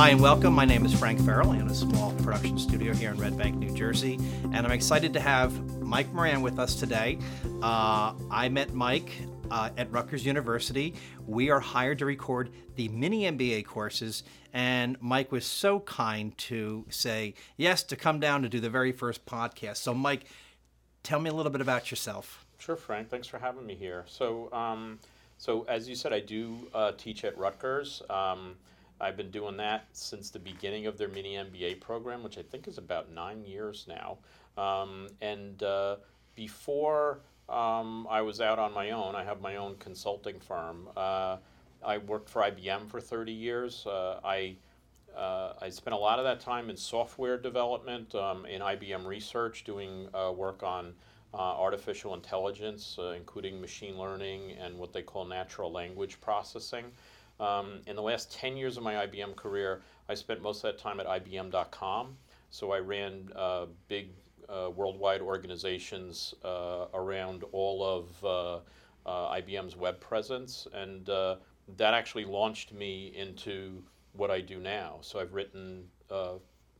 Hi and welcome. My name is Frank Farrell. I own a small production studio here in Red Bank, New Jersey, and I'm excited to have Mike Moran with us today. Uh, I met Mike uh, at Rutgers University. We are hired to record the mini MBA courses, and Mike was so kind to say yes to come down to do the very first podcast. So, Mike, tell me a little bit about yourself. Sure, Frank. Thanks for having me here. So, um, so as you said, I do uh, teach at Rutgers. Um, I've been doing that since the beginning of their mini MBA program, which I think is about nine years now. Um, and uh, before um, I was out on my own, I have my own consulting firm. Uh, I worked for IBM for 30 years. Uh, I uh, I spent a lot of that time in software development, um, in IBM research, doing uh, work on uh, artificial intelligence, including machine learning and what they call natural language processing. Um, in the last 10 years of my IBM career, I spent most of that time at IBM.com. So I ran uh, big uh, worldwide organizations uh, around all of uh, uh, IBM's web presence. And uh, that actually launched me into what I do now. So I've written a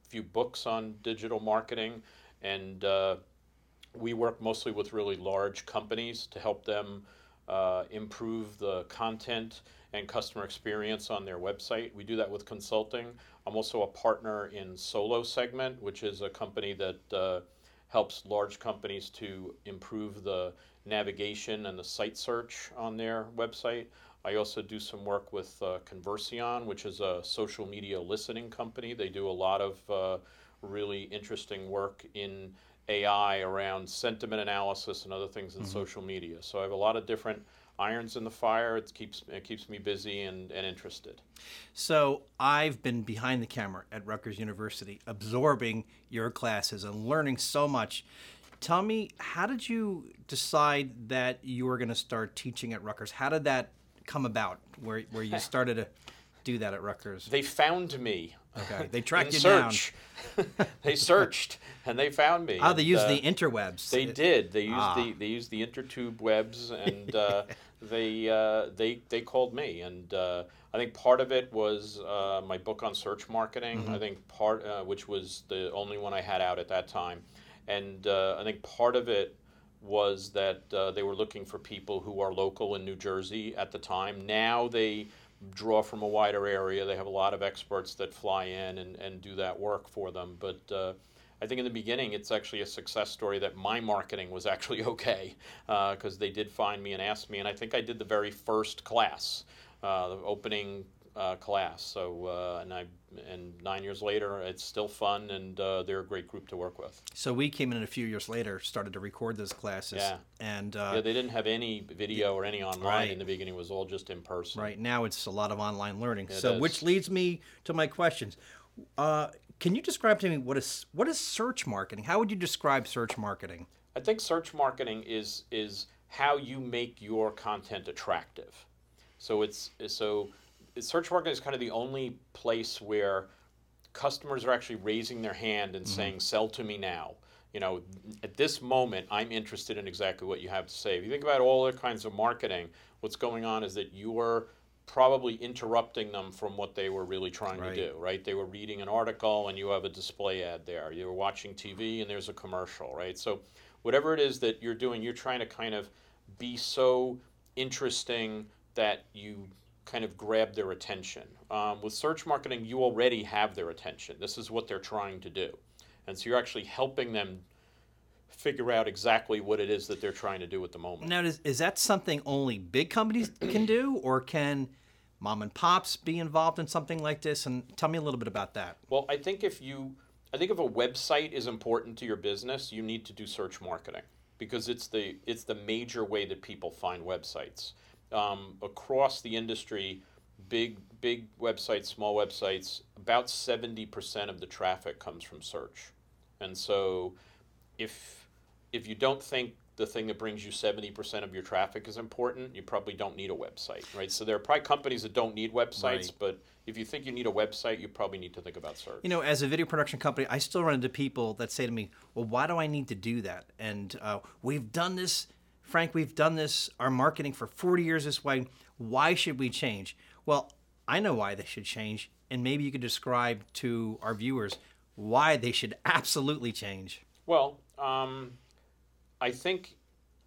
few books on digital marketing, and we work mostly with really large companies to help them improve the content and customer experience on their website. We do that with consulting. I'm also a partner in Solo Segment, which is a company that uh, helps large companies to improve the navigation and the site search on their website. I also do some work with uh, Converseon, which is a social media listening company. They do a lot of uh, really interesting work in AI around sentiment analysis and other things in mm-hmm. social media. So I have a lot of different irons in the fire. It keeps it keeps me busy and, and interested. So I've been behind the camera at Rutgers University, absorbing your classes and learning so much. Tell me, how did you decide that you were going to start teaching at Rutgers? How did that come about? Where where you started to do that at Rutgers? They found me. Okay, they tracked you search. down. they searched and they found me. Oh, they used uh, the interwebs. They did. They used ah. the they used the intertube webs, and uh, they uh, they they called me, and uh, I think part of it was uh, my book on search marketing. Mm-hmm. I think part, uh, which was the only one I had out at that time, and uh, I think part of it was that uh, they were looking for people who are local in New Jersey at the time. Now they draw from a wider area. They have a lot of experts that fly in and, and do that work for them, but I think in the beginning it's actually a success story that my marketing was actually okay because uh, they did find me and ask me, and I think I did the very first class, uh, the opening uh, class. So uh, and I and nine years later, it's still fun, and uh, they're a great group to work with. So we came in a few years later, started to record those classes. Yeah, and uh, yeah, they didn't have any video or any online right. in the beginning. It was all just in person. Right now, it's a lot of online learning. It so, is. which leads me to my questions. Can you describe to me what is what is search marketing? How would you describe search marketing? I think search marketing is is how you make your content attractive. So it's so search marketing is kind of the only place where customers are actually raising their hand and mm-hmm. saying, "Sell to me now." You know, at this moment, I'm interested in exactly what you have to say. If you think about all the kinds of marketing, what's going on is that you're probably interrupting them from what they were really trying right. to do, right? They were reading an article and you have a display ad there. You were watching TV and there's a commercial, right? So whatever it is that you're doing, you're trying to kind of be so interesting that you kind of grab their attention. Um, with search marketing, you already have their attention. This is what they're trying to do. And so you're actually helping them figure out exactly what it is that they're trying to do at the moment. Now, is, is that something only big companies can do, or can mom and pops be involved in something like this? And tell me a little bit about that. Well, I think if you, I think if a website is important to your business, you need to do search marketing because it's the it's the major way that people find websites um, across the industry. Big big websites, small websites, about seventy percent of the traffic comes from search, and so if if you don't think the thing that brings you 70% of your traffic is important, you probably don't need a website, right? So there are probably companies that don't need websites, right. but if you think you need a website, you probably need to think about search. You know, as a video production company, I still run into people that say to me, well, why do I need to do that? And uh, we've done this, Frank, we've done this, our marketing for 40 years this way. Why should we change? Well, I know why they should change, and maybe you could describe to our viewers why they should absolutely change. Well, um, I think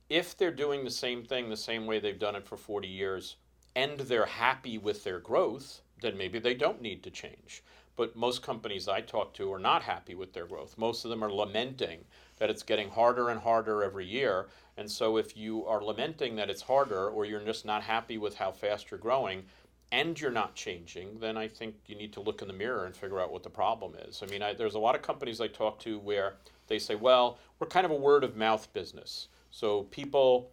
if they're doing the same thing the same way they've done it for 40 years and they're happy with their growth, then maybe they don't need to change. But most companies I talk to are not happy with their growth. Most of them are lamenting that it's getting harder and harder every year. And so if you are lamenting that it's harder or you're just not happy with how fast you're growing, and you're not changing, then I think you need to look in the mirror and figure out what the problem is. I mean, I, there's a lot of companies I talk to where they say, well, we're kind of a word of mouth business. So people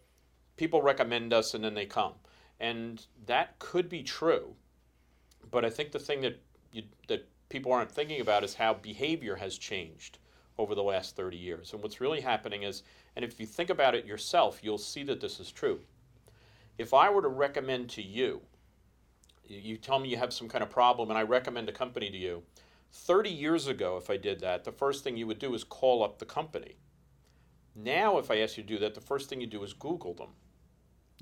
people recommend us and then they come. And that could be true. But I think the thing that you, that people aren't thinking about is how behavior has changed over the last 30 years. And what's really happening is, and if you think about it yourself, you'll see that this is true. If I were to recommend to you, you tell me you have some kind of problem and I recommend a company to you, 30 years ago, if I did that, the first thing you would do is call up the company. Now, if I ask you to do that, the first thing you do is Google them.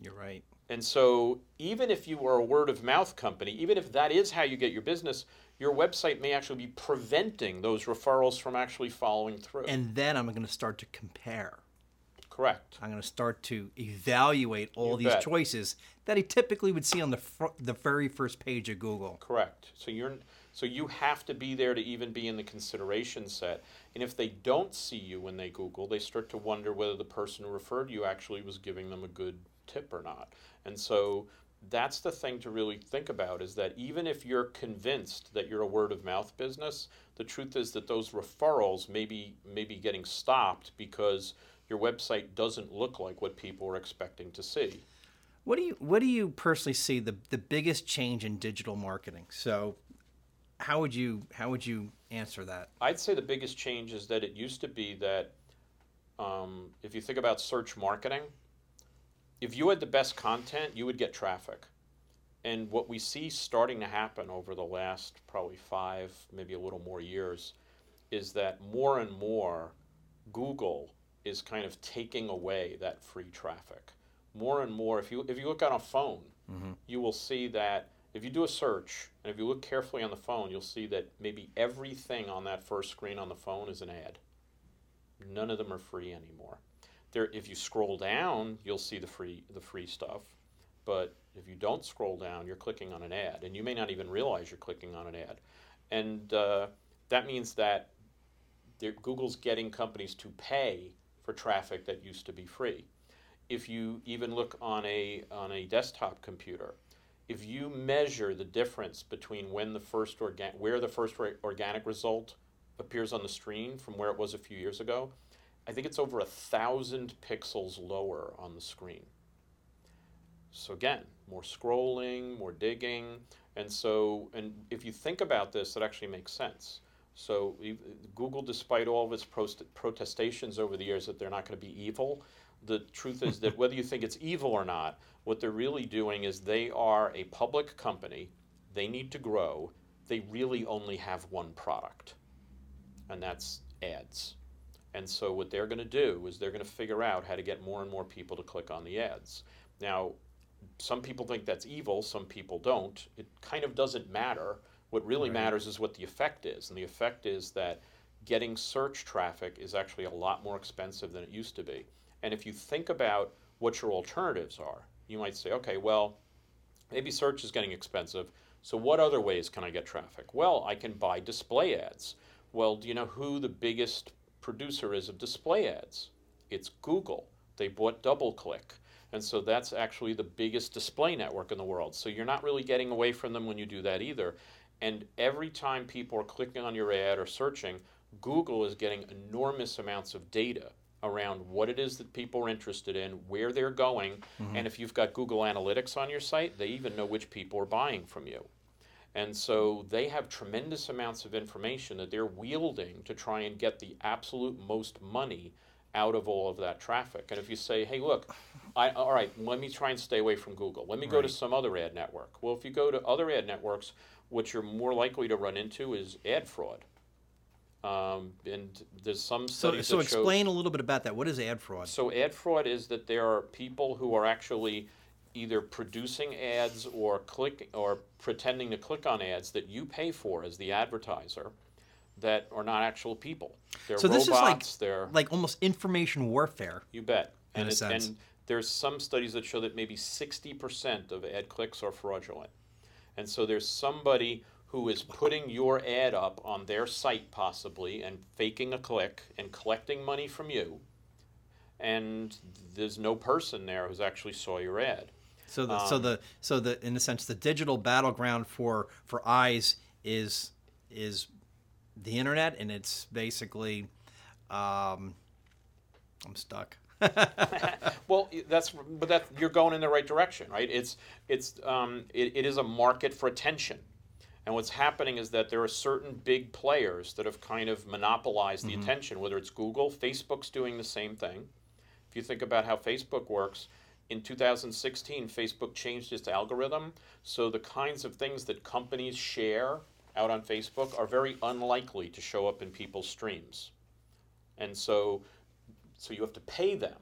You're right. And so, even if you were a word of mouth company, even if that is how you get your business, your website may actually be preventing those referrals from actually following through. And then I'm going to start to compare. Correct. I'm going to start to evaluate all You these bet. choices that he typically would see on the fr- the very first page of Google. Correct. So you're so you have to be there to even be in the consideration set. And if they don't see you when they Google, they start to wonder whether the person who referred you actually was giving them a good tip or not. And so that's the thing to really think about is that even if you're convinced that you're a word of mouth business, the truth is that those referrals may be, may be getting stopped because your website doesn't look like what people are expecting to see. What do you what do you personally see the the biggest change in digital marketing? So, how would you how would you answer that? I'd say the biggest change is that it used to be that um, if you think about search marketing, if you had the best content, you would get traffic. And what we see starting to happen over the last probably five, maybe a little more years, is that more and more Google is kind of taking away that free traffic. More and more, if you if you look on a phone, you will see that if you do a search and if you look carefully on the phone, you'll see that maybe everything on that first screen on the phone is an ad. None of them are free anymore. There, if you scroll down, you'll see the free the free stuff, but if you don't scroll down, you're clicking on an ad, and you may not even realize you're clicking on an ad, and uh, that means that Google's getting companies to pay for traffic that used to be free. If you even look on a on a desktop computer, if you measure the difference between when the first where the first organic result appears on the screen from where it was a few years ago, I think it's over a thousand pixels lower on the screen. So again, more scrolling, more digging, and so and if you think about this, it actually makes sense. So Google, despite all of its protestations over the years that they're not going to be evil, the truth is that whether you think it's evil or not, what they're really doing is they are a public company. They need to grow. They really only have one product, and that's ads. And so what they're going to do is they're going to figure out how to get more and more people to click on the ads. Now, some people think that's evil, some people don't. It kind of doesn't matter. What really Right. matters is what the effect is. And the effect is that getting search traffic is actually a lot more expensive than it used to be. And if you think about what your alternatives are, you might say, okay, well, maybe search is getting expensive. So what other ways can I get traffic? Well, I can buy display ads. Well, do you know who the biggest producer is of display ads? It's Google. They bought DoubleClick. And so that's actually the biggest display network in the world. So you're not really getting away from them when you do that either. And every time people are clicking on your ad or searching, Google is getting enormous amounts of data around what it is that people are interested in, where they're going, mm-hmm. and if you've got Google Analytics on your site, they even know which people are buying from you. And so they have tremendous amounts of information that they're wielding to try and get the absolute most money out of all of that traffic. And if you say, hey, look, I, all right, let me try and stay away from Google. Let me go to some other ad network. Well, if you go to other ad networks, what you're more likely to run into is ad fraud. Um, and there's some So, studies so show explain a little bit about that. What is ad fraud? so ad fraud is that there are people who are actually either producing ads or click or pretending to click on ads that you pay for as the advertiser that are not actual people. They're So this robots. is they're like almost information warfare. you bet. In And, a it- sense. and there's some studies that show that maybe 60% of ad clicks are fraudulent. And so there's somebody who is putting your ad up on their site possibly and faking a click and collecting money from you. And there's no person there who's actually saw your ad. So the so Um, the so the in a sense the digital battleground for for eyes is is the internet and it's basically um, I'm stuck. Well, that's but that you're going in the right direction, right? It's it's um, it, it is a market for attention, and what's happening is that there are certain big players that have kind of monopolized the attention. Whether it's Google, Facebook's doing the same thing. If you think about how Facebook works, in 2016, Facebook changed its algorithm, so the kinds of things that companies share out on Facebook are very unlikely to show up in people's streams, and so so you have to pay them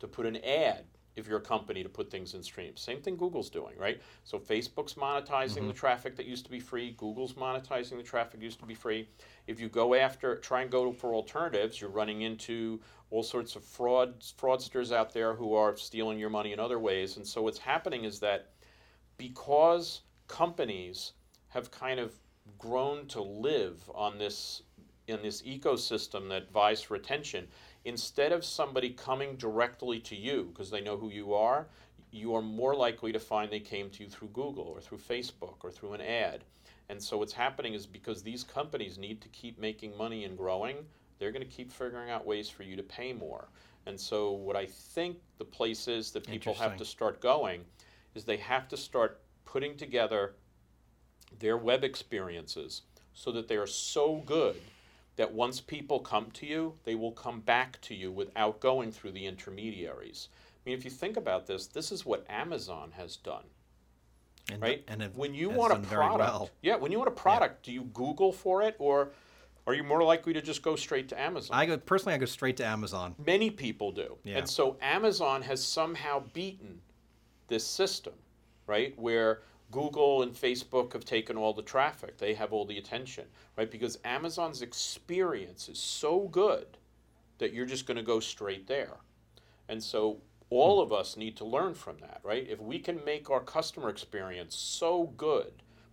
to put an ad if you're a company to put things in streams. Same thing Google's doing, right? So Facebook's monetizing mm-hmm. the traffic that used to be free, Google's monetizing the traffic used to be free. If you go after try and go for alternatives, you're running into all sorts of fraud fraudsters out there who are stealing your money in other ways. And so what's happening is that because companies have kind of grown to live on this in this ecosystem that vies for attention, instead of somebody coming directly to you because they know who you are, you are more likely to find they came to you through Google or through Facebook or through an ad. And so what's happening is because these companies need to keep making money and growing, they're going to keep figuring out ways for you to pay more. And so what I think the place is that people have to start going is they have to start putting together their web experiences so that they are so good that once people come to you, they will come back to you without going through the intermediaries. I mean, if you think about this, this is what Amazon has done, And, right? And it when you want a product, well. yeah, when you want a product, do you Google for it, or are you more likely to just go straight to Amazon? I go personally. I go straight to Amazon. Many people do. Yeah. And so Amazon has somehow beaten this system, right? Where Google and Facebook have taken all the traffic, they have all the attention, right? Because Amazon's experience is so good that you're just going to go straight there. And so all of us need to learn from that, right? If we can make our customer experience so good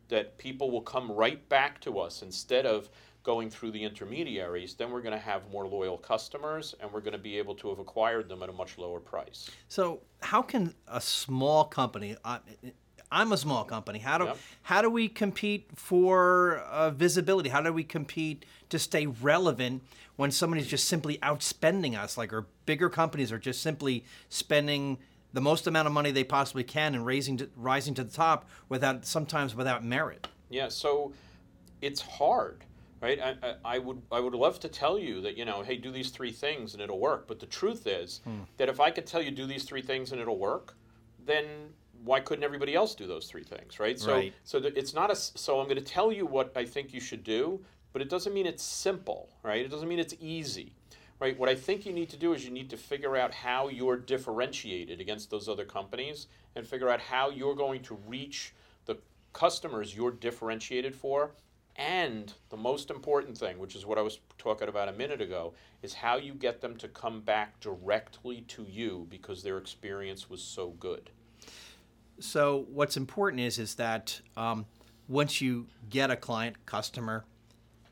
that people will come right back to us instead of going through the intermediaries, then we're going to have more loyal customers and we're going to be able to have acquired them at a much lower price. So how can a small company? Uh, I'm a small company. How do Yep. how do we compete for uh, visibility? How do we compete to stay relevant when somebody's just simply outspending us? Like our bigger companies are just simply spending the most amount of money they possibly can and raising to, rising to the top without sometimes without merit. Yeah, so it's hard, right? I, I, I would I would love to tell you that you know, hey, do these three things and it'll work. But the truth is that if I could tell you do these three things and it'll work, then why couldn't everybody else do those three things, right? So Right. so it's not a. so I'm going to tell you what I think you should do, but it doesn't mean it's simple, right? It doesn't mean it's easy. Right? What I think you need to do is you need to figure out how you're differentiated against those other companies and figure out how you're going to reach the customers you're differentiated for. And the most important thing, which is what I was talking about a minute ago, is how you get them to come back directly to you because their experience was so good. So what's important is is that um, once you get a client customer,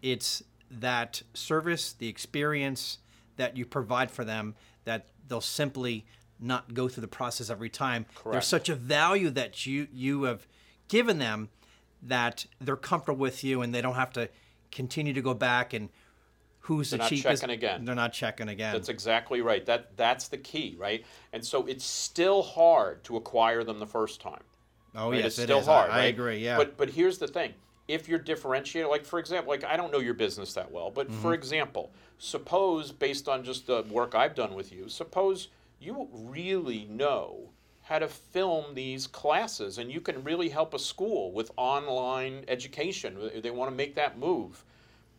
it's that service, the experience that you provide for them that they'll simply not go through the process every time. Correct. There's such a value that you you have given them that they're comfortable with you and they don't have to continue to go back and who's They're the not cheapest. checking again. They're not checking again. That's exactly right. That that's the key, right? And so it's still hard to acquire them the first time. oh right? yes, it's it still is. Hard. I, right? agree. Yeah. But but here's the thing: if you're differentiated, like for example, like I don't know your business that well, but Mm-hmm. for example, suppose based on just the work I've done with you, suppose you really know how to film these classes, and you can really help a school with online education. If They want to make that move.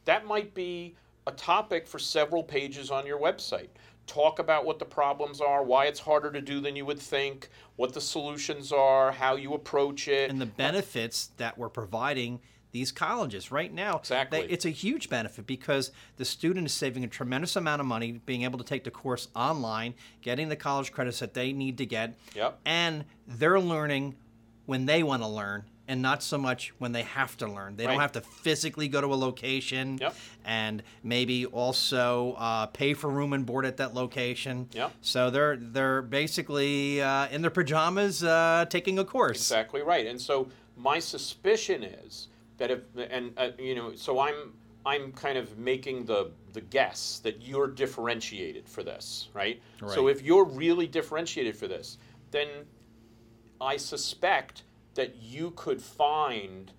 That might be a topic for several pages on your website. talk about what the problems are, why it's harder to do than you would think, what the solutions are, how you approach it. and the benefits that we're providing these colleges right now. Exactly. they- it's a huge benefit because the student is saving a tremendous amount of money being able to take the course online, getting the college credits that they need to get, Yep. and they're learning when they want to learn. And not so much when they have to learn. They don't have to physically go to a location Yep. and maybe also uh, pay for room and board at that location. Yep. So they're they're basically uh, in their pajamas uh, taking a course. Exactly right. And so my suspicion is that if and uh, you know, so I'm I'm kind of making the the guess that you're differentiated for this, right? right? So if you're really differentiated for this, then I suspect that you could find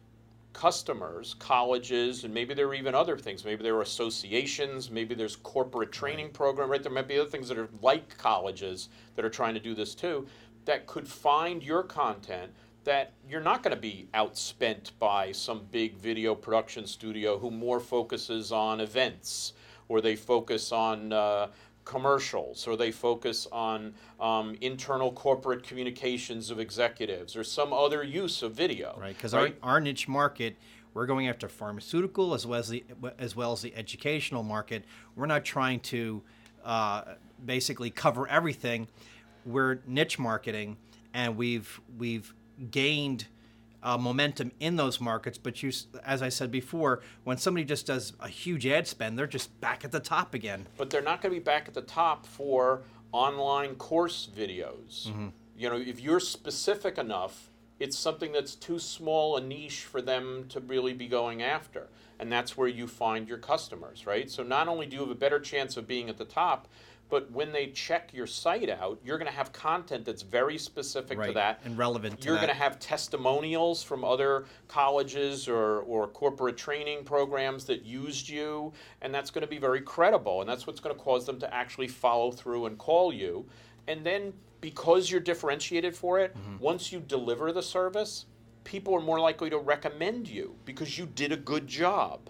customers, colleges, and maybe there are even other things. Maybe there are associations, maybe there's corporate training program, right? There might be other things that are like colleges that are trying to do this too, that could find your content that you're not going to be outspent by some big video production studio who more focuses on events or they focus on uh, commercials or they focus on um, internal corporate communications of executives or some other use of video right? Because our, our niche market, we're going after pharmaceutical as well as the as well as the educational market. We're not trying to uh, basically cover everything. We're niche marketing, and we've we've gained uh, momentum in those markets. But you, as I said before, when somebody just does a huge ad spend, they're just back at the top again. but they're not going to be back at the top for online course videos. You know, if you're specific enough, it's something that's too small a niche for them to really be going after. And that's where you find your customers, right? So not only do you have a better chance of being at the top, but when they check your site out, you're going to have content that's very specific to that and relevant to that. you're going to have testimonials from other colleges or, or corporate training programs that used you, and that's going to be very credible, and that's what's going to cause them to actually follow through and call you. And then because you're differentiated for it, Mm-hmm. once you deliver the service, people are more likely to recommend you because you did a good job.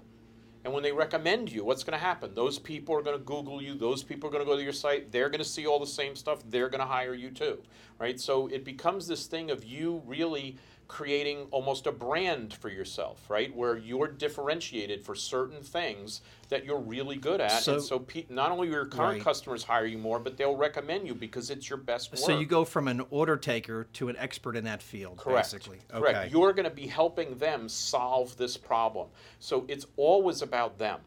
And when they recommend you, what's going to happen? Those people are going to Google you. Those people are going to go to your site. They're going to see all the same stuff. They're going to hire you too, right? So it becomes this thing of you really creating almost a brand for yourself, right? Where you're differentiated for certain things that you're really good at. So- and so pe- not only your current Right. customers hire you more, but they'll recommend you because it's your best work. So you go from an order taker to an expert in that field, Correct. basically. Correct. Okay. You're going to be helping them solve this problem. So it's always about them.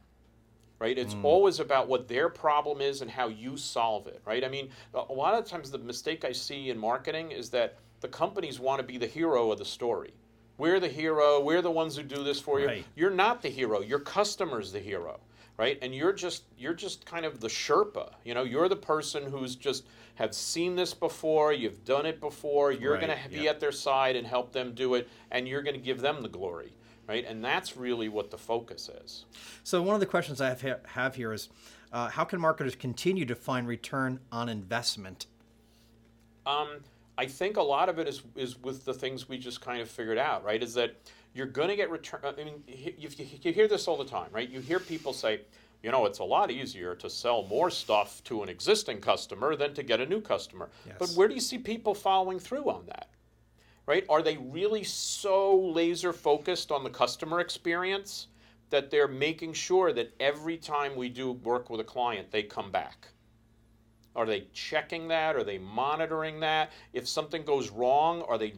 Right? It's Mm. always about what their problem is and how you solve it, right? I mean, a a lot of times the mistake I see in marketing is that the companies want to be the hero of the story. We're the hero, we're the ones who do this for you. Right. You're not the hero, your customer's the hero, right? And you're just you're just kind of the Sherpa. You know, you're the person who's just have seen this before, you've done it before, you're Right, going to be yep. at their side and help them do it, and you're going to give them the glory, right? And that's really what the focus is. So one of the questions I have, have here is, uh, how can marketers continue to find return on investment? Um, I think a lot of it is is with the things we just kind of figured out, right? Is that you're going to get return. I mean, you, you, you hear this all the time, right? You hear people say, you know, it's a lot easier to sell more stuff to an existing customer than to get a new customer. But where do you see people following through on that? Right? Are they really so laser focused on the customer experience that they're making sure that every time we do work with a client, they come back? Are they checking that? Are they monitoring that? If something goes wrong, are they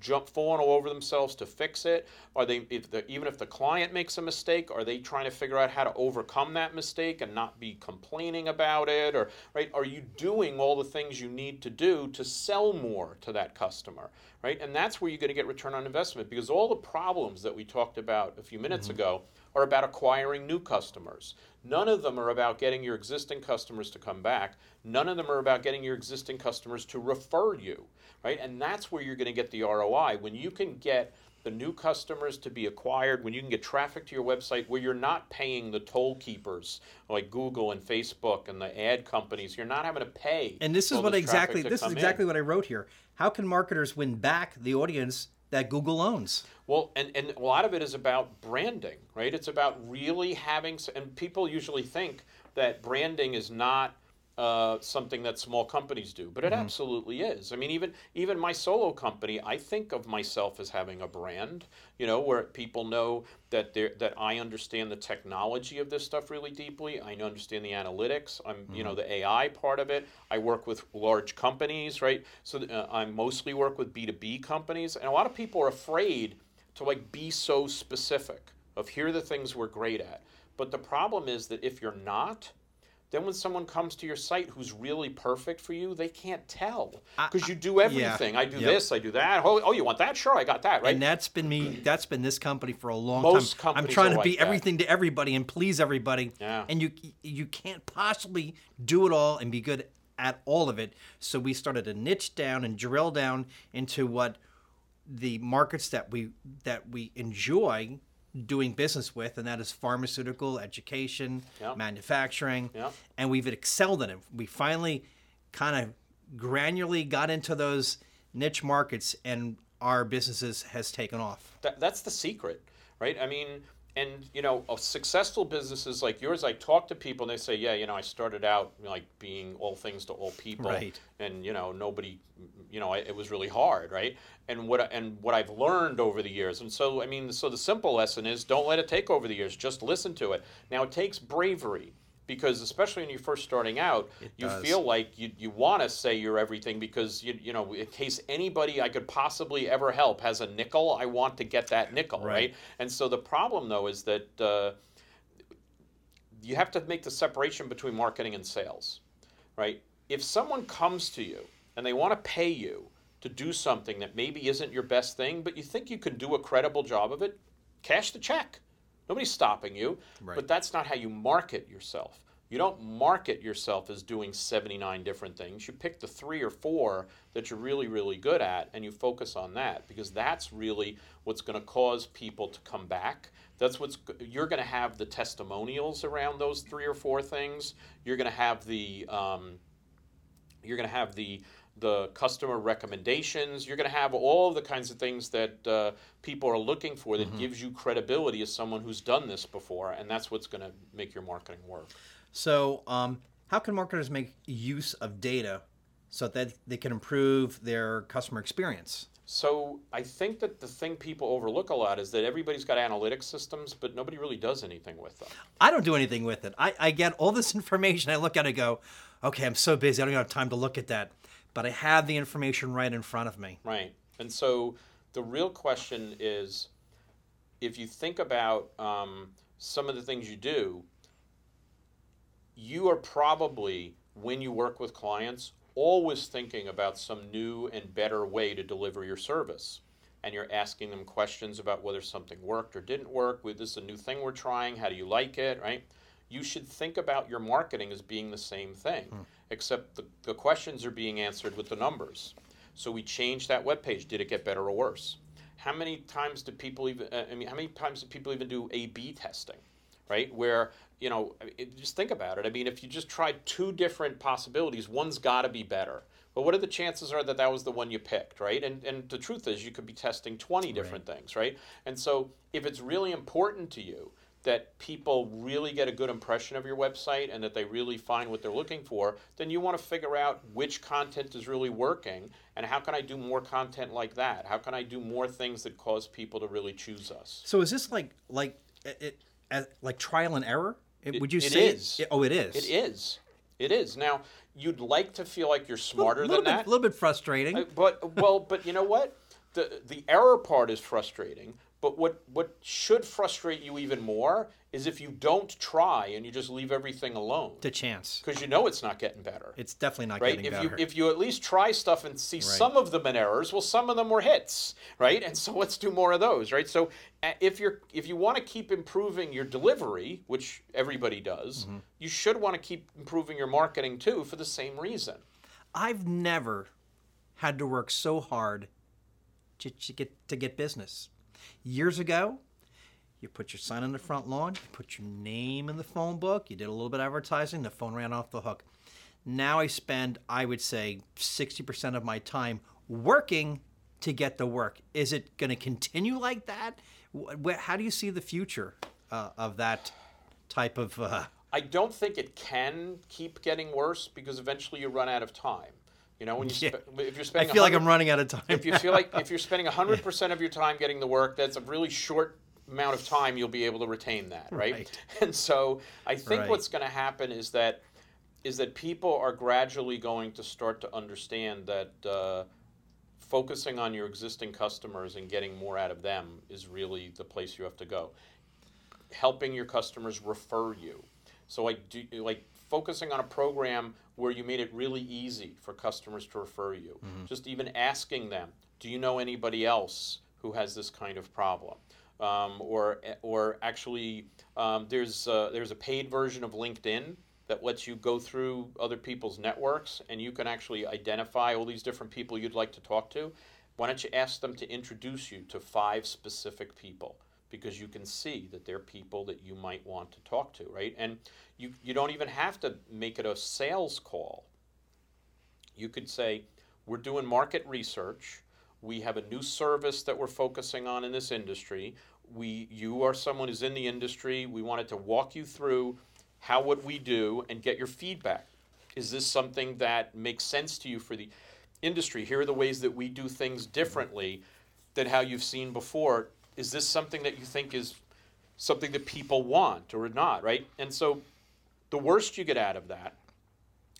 jump falling all over themselves to fix it? Are they if the, even if the client makes a mistake, are they trying to figure out how to overcome that mistake and not be complaining about it? Or right? Are you doing all the things you need to do to sell more to that customer? Right? And that's where you're going to get return on investment because all the problems that we talked about a few minutes mm-hmm. ago are about acquiring new customers. None of them are about getting your existing customers to come back. None of them are about getting your existing customers to refer you, right? And that's where you're going to get the ROI. When you can get the new customers to be acquired, when you can get traffic to your website where you're not paying the toll keepers like Google and Facebook and the ad companies, you're not having to pay. And this is what exactly this is come in. exactly what I wrote here. How can marketers win back the audience that Google owns? Well, and, and a lot of it is about branding, right? It's about really having, and people usually think that branding is not uh, something that small companies do, but it absolutely is. I mean, even even my solo company, I think of myself as having a brand. You know, where people know that that I understand the technology of this stuff really deeply. I understand the analytics. I'm you know the AI part of it. I work with large companies, right? So uh, I mostly work with B two B companies, and a lot of people are afraid to like be so specific of here are the things we're great at. But the problem is that if you're not, then when someone comes to your site who's really perfect for you, they can't tell because you do everything. I do Yep. this, I do that. Oh, oh, you want that? Sure, I got that. Right? And that's been me. That's been this company for a long Most time. I'm trying to be like that. everything to everybody and please everybody. Yeah. And you you can't possibly do it all and be good at all of it. So we started to niche down and drill down into what the markets that we that we enjoy doing business with, and that is pharmaceutical, education, Yep. manufacturing, Yep. and we've excelled in it. We finally kind of granularly got into those niche markets, and our businesses has taken off. that, that's the secret, right? I mean, and you know, successful businesses like yours, I talk to people and they say, yeah, you know, I started out like being all things to all people, Right. and you know, nobody, you know, I, it was really hard, right? And what and what I've learned over the years, and so I mean, so the simple lesson is, don't let it take over the years, just listen to it. Now, it takes bravery. Because especially when you're first starting out, you does. feel like you, you want to say you're everything because you you know in case anybody I could possibly ever help has a nickel, I want to get that nickel, right? Right. And so the problem though is that uh, you have to make the separation between marketing and sales, right? If someone comes to you and they want to pay you to do something that maybe isn't your best thing, but you think you can do a credible job of it, cash the check. Nobody's stopping you, Right. but that's not how you market yourself. You don't market yourself as doing 79 different things. You pick the three or four that you're really, really good at and you focus on that because that's really what's going to cause people to come back. That's what's you're going to have the testimonials around those three or four things. You're going to have the um, you're going to have the the customer recommendations. You're going to have all of the kinds of things that uh, people are looking for that gives you credibility as someone who's done this before, and that's what's going to make your marketing work. So, um, how can marketers make use of data so that they can improve their customer experience? So I think that the thing people overlook a lot is that everybody's got analytics systems, but nobody really does anything with them. I don't do anything with it. I, I get all this information. I look at it and go, okay, I'm so busy. I don't have time to look at that. But I have the information right in front of me. Right. And so the real question is if you think about um, some of the things you do, you are probably, when you work with clients, always thinking about some new and better way to deliver your service. And you're asking them questions about whether something worked or didn't work. With this is a new thing we're trying. How do you like it? Right? You should think about your marketing as being the same thing, except the, the questions are being answered with the numbers. So we changed that web page. Did it get better or worse? How many times do people even? uh, I mean, how many times do people even do A/B testing? Right, where you know, I mean, just think about it. I mean, if you just tried two different possibilities, one's got to be better. But what are the chances are that that was the one you picked, right? And and the truth is, you could be testing twenty different things, right? And so, if it's really important to you that people really get a good impression of your website and that they really find what they're looking for, then you want to figure out which content is really working and how can I do more content like that? How can I do more things that cause people to really choose us? So is this like like it, it as, like trial and error? It- Would you it say is. oh, it is. It is. It is. Now, you'd like to feel like you're smarter little than bit, that. A little bit frustrating. Uh, but well, but you know what? The the error part is frustrating. But what what should frustrate you even more is if you don't try and you just leave everything alone to chance. because you know it's not getting better. It's definitely not right? getting If better. you if you at least try stuff and see some of them in errors, well, some of them were hits, right? And so let's do more of those, right? So uh, if you're if you want to keep improving your delivery, which everybody does, Mm-hmm. you should want to keep improving your marketing too for the same reason. I've never had to work so hard to, to get to get business. Years ago, you put your sign on the front lawn, you put your name in the phone book, you did a little bit of advertising, the phone ran off the hook. Now I spend, I would say, 60% of my time working to get the work. Is it going to continue like that? How do you see the future uh, of that type of uh, I don't think it can keep getting worse because eventually you run out of time. You know, when you Yeah. spe- if you're spending, I feel like I'm running out of time. if you feel like if you're spending 100% of your time getting the work, that's a really short amount of time you'll be able to retain that, right? Right. And so I think Right. what's going to happen is that is that people are gradually going to start to understand that uh, focusing on your existing customers and getting more out of them is really the place you have to go. Helping your customers refer you. So like do like focusing on a program where you made it really easy for customers to refer you. Just even asking them, do you know anybody else who has this kind of problem? Um, or or actually, um, there's uh, there's a paid version of LinkedIn that lets you go through other people's networks and you can actually identify all these different people you'd like to talk to. Why don't you ask them to introduce you to five specific people? Because you can see that they're people that you might want to talk to, right? And you, you don't even have to make it a sales call. You could say, We're doing market research. We have a new service that we're focusing on in this industry. We, you are someone who's in the industry. We wanted to walk you through how what we do and get your feedback. Is this something that makes sense to you for the industry? Here are the ways that we do things differently than how you've seen before. Is this something that you think is something that people want or not, right? And so the worst you get out of that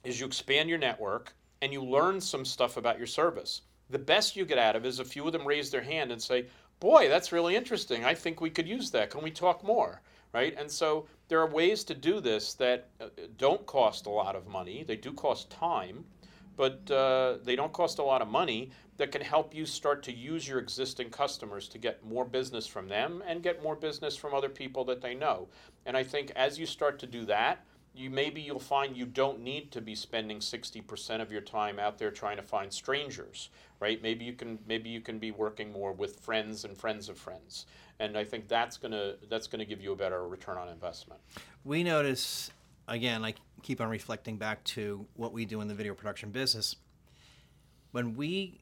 is you expand your network and you learn some stuff about your service. The best you get out of is a few of them raise their hand and say, Boy, that's really interesting. I think we could use that. Can we talk more? Right? And so there are ways to do this that uh, don't cost a lot of money. They do cost time, but uh, they don't cost a lot of money that can help you start to use your existing customers to get more business from them and get more business from other people that they know. And I think as you start to do that, you maybe you'll find you don't need to be spending 60% of your time out there trying to find strangers right? Maybe you can maybe you can be working more with friends and friends of friends. And i think that's going to that's going to give you a better return on investment. We notice again i keep on reflecting back to what we do in the video production business. When we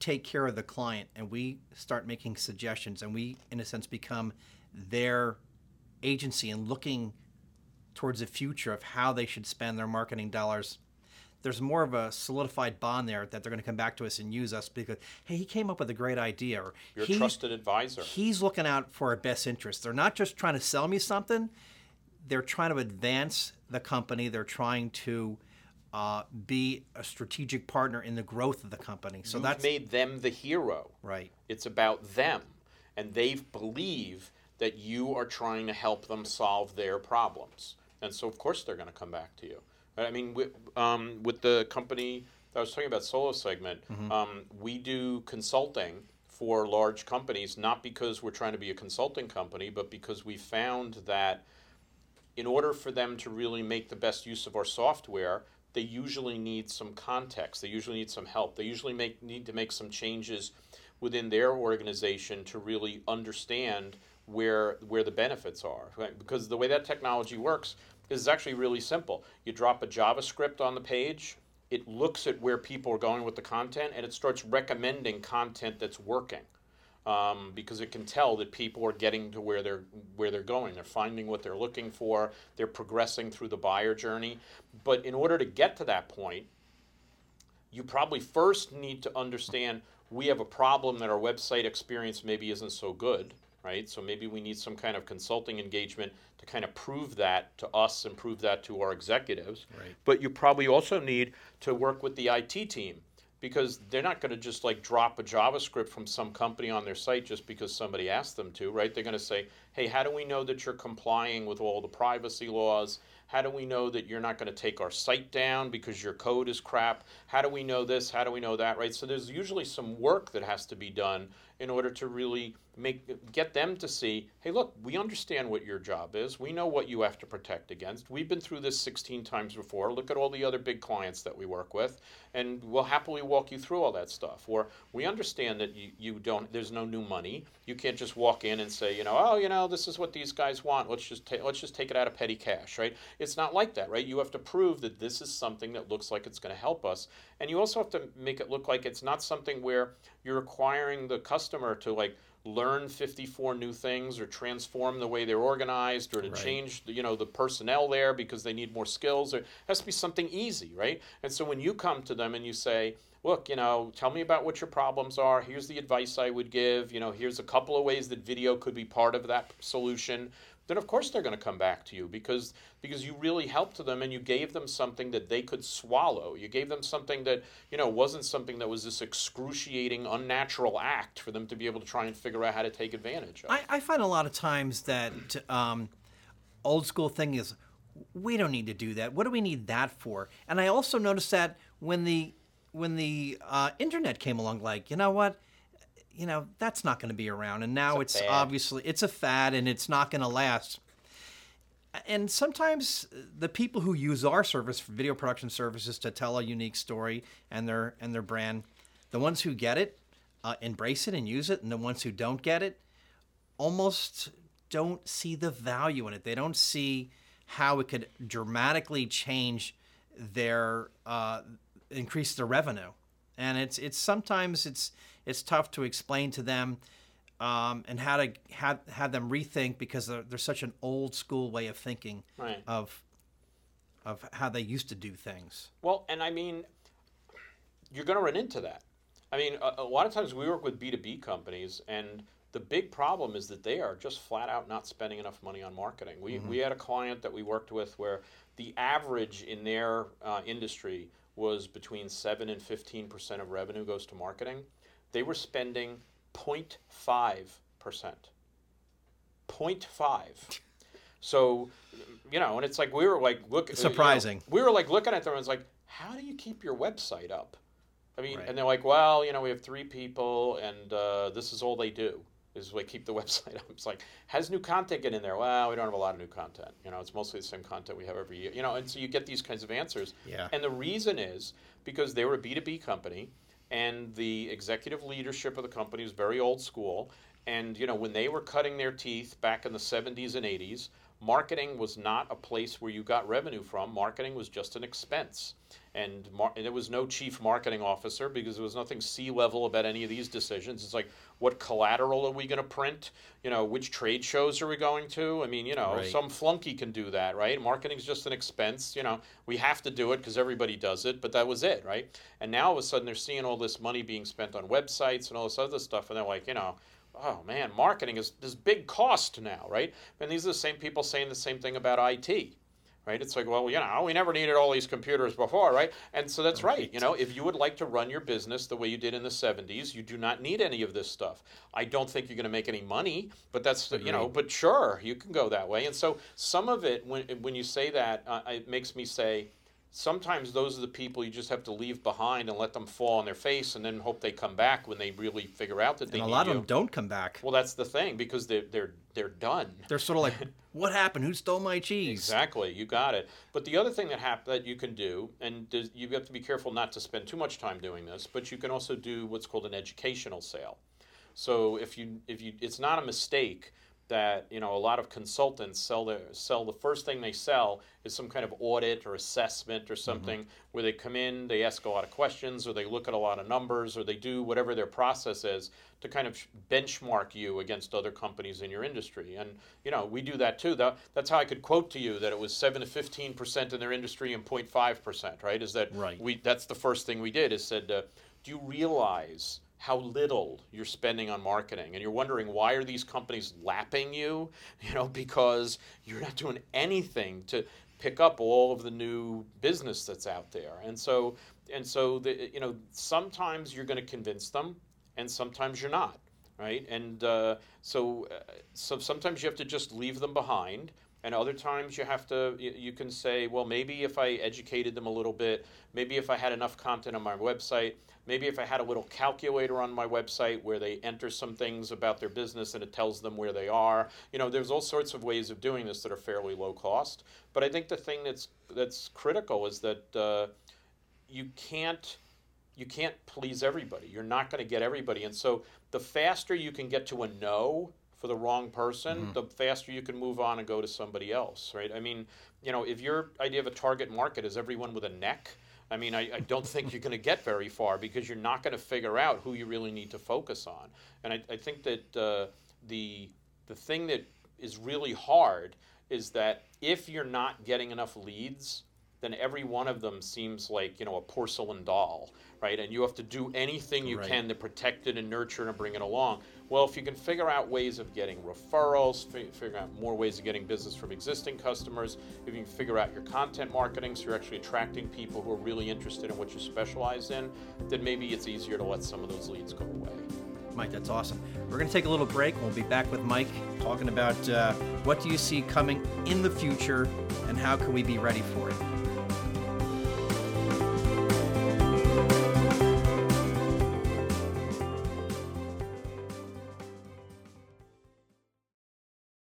take care of the client and we start making suggestions and we in a sense become their agency and looking towards the future of how they should spend their marketing dollars there's more of a solidified bond there that they're going to come back to us and use us because hey he came up with a great idea or you're trusted advisor. he's looking out for our best interest. They're not just trying to sell me something; they're trying to advance the company. They're trying to uh, be a strategic partner in the growth of the company. So you've that's made them the hero right. it's about them and they believe that you are trying to help them solve their problems and so of course they're going to come back to you i mean with, um, with the company that i was talking about solo segment um, we do consulting for large companies not because we're trying to be a consulting company but because we found that in order for them to really make the best use of our software, they usually need some context. They usually need some help. They usually make, need to make some changes within their organization to really understand where where the benefits are. Right? Because the way that technology works is actually really simple. You drop a JavaScript on the page, it looks at where people are going with the content, and it starts recommending content that's working um, because it can tell that people are getting to where they're where they're going. They're finding what they're looking for. They're progressing through the buyer journey. But in order to get to that point, you probably first need to understand we have a problem that our website experience maybe isn't so good, right? So maybe we need some kind of consulting engagement to kind of prove that to us and prove that to our executives. Right. But you probably also need to work with the IT team because they're not going to just like drop a JavaScript from some company on their site just because somebody asked them to, right? They're going to say, hey, how do we know that you're complying with all the privacy laws? How do we know that you're not going to take our site down because your code is crap? How do we know this? How do we know that, right? So there's usually some work that has to be done in order to really make get them to see, hey, look, we understand what your job is. We know what you have to protect against. We've been through this 16 times before. Look at all the other big clients that we work with, and we'll happily walk you through all that stuff. Or we understand that you, you don't. There's no new money. You can't just walk in and say, you know, oh, you know, this is what these guys want. Let's just take let's just take it out of petty cash, right? It's not like that, right? You have to prove that this is something that looks like it's going to help us, and you also have to make it look like it's not something where you're acquiring the customer to like learn 54 new things or transform the way they're organized or to Right. change the, you know the personnel there because they need more skills or it has to be something easy right? And so when you come to them and you say look you know tell me about what your problems are. Here's the advice i would give. You know here's a couple of ways that video could be part of that solution then of course they're going to come back to you because because you really helped them and you gave them something that they could swallow. You gave them something that you know wasn't something that was this excruciating, unnatural act for them to be able to try and figure out how to take advantage of. I, I find a lot of times that um, old school thing is we don't need to do that. What do we need that for? And I also noticed that when the when the uh, internet came along, like you know what, you know that's not going to be around, and now It's it's, obviously it's a fad and it's not going to last. And sometimes the people who use our service for video production services to tell a unique story and their and their brand, the ones who get it, uh, embrace it and use it, and the ones who don't get it, almost don't see the value in it. They don't see how it could dramatically change their uh, increase their revenue, and it's it's sometimes it's it's tough to explain to them um, and how to have have them rethink because they're, they're such an old school way of thinking Right. of of how they used to do things. Well, and I mean, you're going to run into that. I mean, a, a lot of times we work with B2B companies, and the big problem is that they are just flat out not spending enough money on marketing. We, we had a client that we worked with where the average in their uh, industry was between 7 and 15% of revenue goes to marketing. They were spending 0.5%. 0.5. So, you know, and it's like we were like look you know, Surprising. we were like looking at them and it's like, how do you keep your website up? I mean, Right. and they're like, well, you know, we have three people, and uh, this is all they do is like keep the website up. It's like, has new content get in there? Well, we don't have a lot of new content. You know, it's mostly the same content we have every year. You know, and so you get these kinds of answers. Yeah. And the reason is because they were a B two B company, and the executive leadership of the company was very old school. And you know, when they were cutting their teeth back in the '70s and '80s, marketing was not a place where you got revenue from. Marketing was just an expense. And, mar- and there was no chief marketing officer because there was nothing C level about any of these decisions. It's like, what collateral are we going to print? You know, which trade shows are we going to? I mean, you know, Right. some flunky can do that, right? Marketing's just an expense. You know, we have to do it because everybody does it, but that was it, right? And now all of a sudden they're seeing all this money being spent on websites and all this other stuff, and they're like, you know, oh man, marketing is this big cost now, right? And these are the same people saying the same thing about IT. Right? It's like, well, you know, we never needed all these computers before, right? And so that's right. You know, if you would like to run your business the way you did in the 70s, you do not need any of this stuff. I don't think you're going to make any money, but that's, the you know, but sure, you can go that way. And so some of it, when, when you say that, uh, it makes me say, sometimes those are the people you just have to leave behind and let them fall on their face and then hope they come back when they really figure out that they And a lot you. of them don't come back. Well, that's the thing because they're they're they're done. They're sort of like, what happened? Who stole my cheese? Exactly, you got it. But the other thing that hap- that you can do, and does, you have to be careful not to spend too much time doing this, but you can also do what's called an educational sale. So if you if you, it's not a mistake that you know a lot of consultants sell the sell the first thing they sell is some kind of audit or assessment or something where they come in, they ask a lot of questions, or they look at a lot of numbers, or they do whatever their process is to kind of benchmark you against other companies in your industry. And you know we do that too. That, that's how I could quote to you that it was seven to fifteen percent in their industry and 0.5 percent. Right? Is that Right. we? That's the first thing we did. Is said, uh, do you realize? How little you're spending on marketing. And you're wondering why are these companies lapping you? You know because you're not doing anything to pick up all of the new business that's out there. And so and so the, you know sometimes you're going to convince them and sometimes you're not right? And uh, so uh, so sometimes you have to just leave them behind and other times you have to you, can say well maybe if i educated them a little bit maybe if i had enough content on my website maybe if i had a little calculator on my website where they enter some things about their business and it tells them where they are you know there's all sorts of ways of doing this that are fairly low cost but i think the thing that's that's critical is that uh, you can't you can't please everybody. You're not going to get everybody. And so the faster you can get to a no for the wrong person, the faster you can move on and go to somebody else, right? I mean, you know, if your idea of a target market is everyone with a neck, I mean, I, I don't think you're going to get very far because you're not going to figure out who you really need to focus on. And I, I think that uh, the the thing that is really hard is that if you're not getting enough leads, then every one of them seems like you know a porcelain doll, right? And you have to do anything you Right. can to protect it and nurture it and bring it along. Well, if you can figure out ways of getting referrals, fi- figure out more ways of getting business from existing customers, if you can figure out your content marketing so you're actually attracting people who are really interested in what you specialize in, then maybe it's easier to let some of those leads go away. Mike, that's awesome. We're going to take a little break. We'll be back with Mike talking about uh, what do you see coming in the future and how can we be ready for it.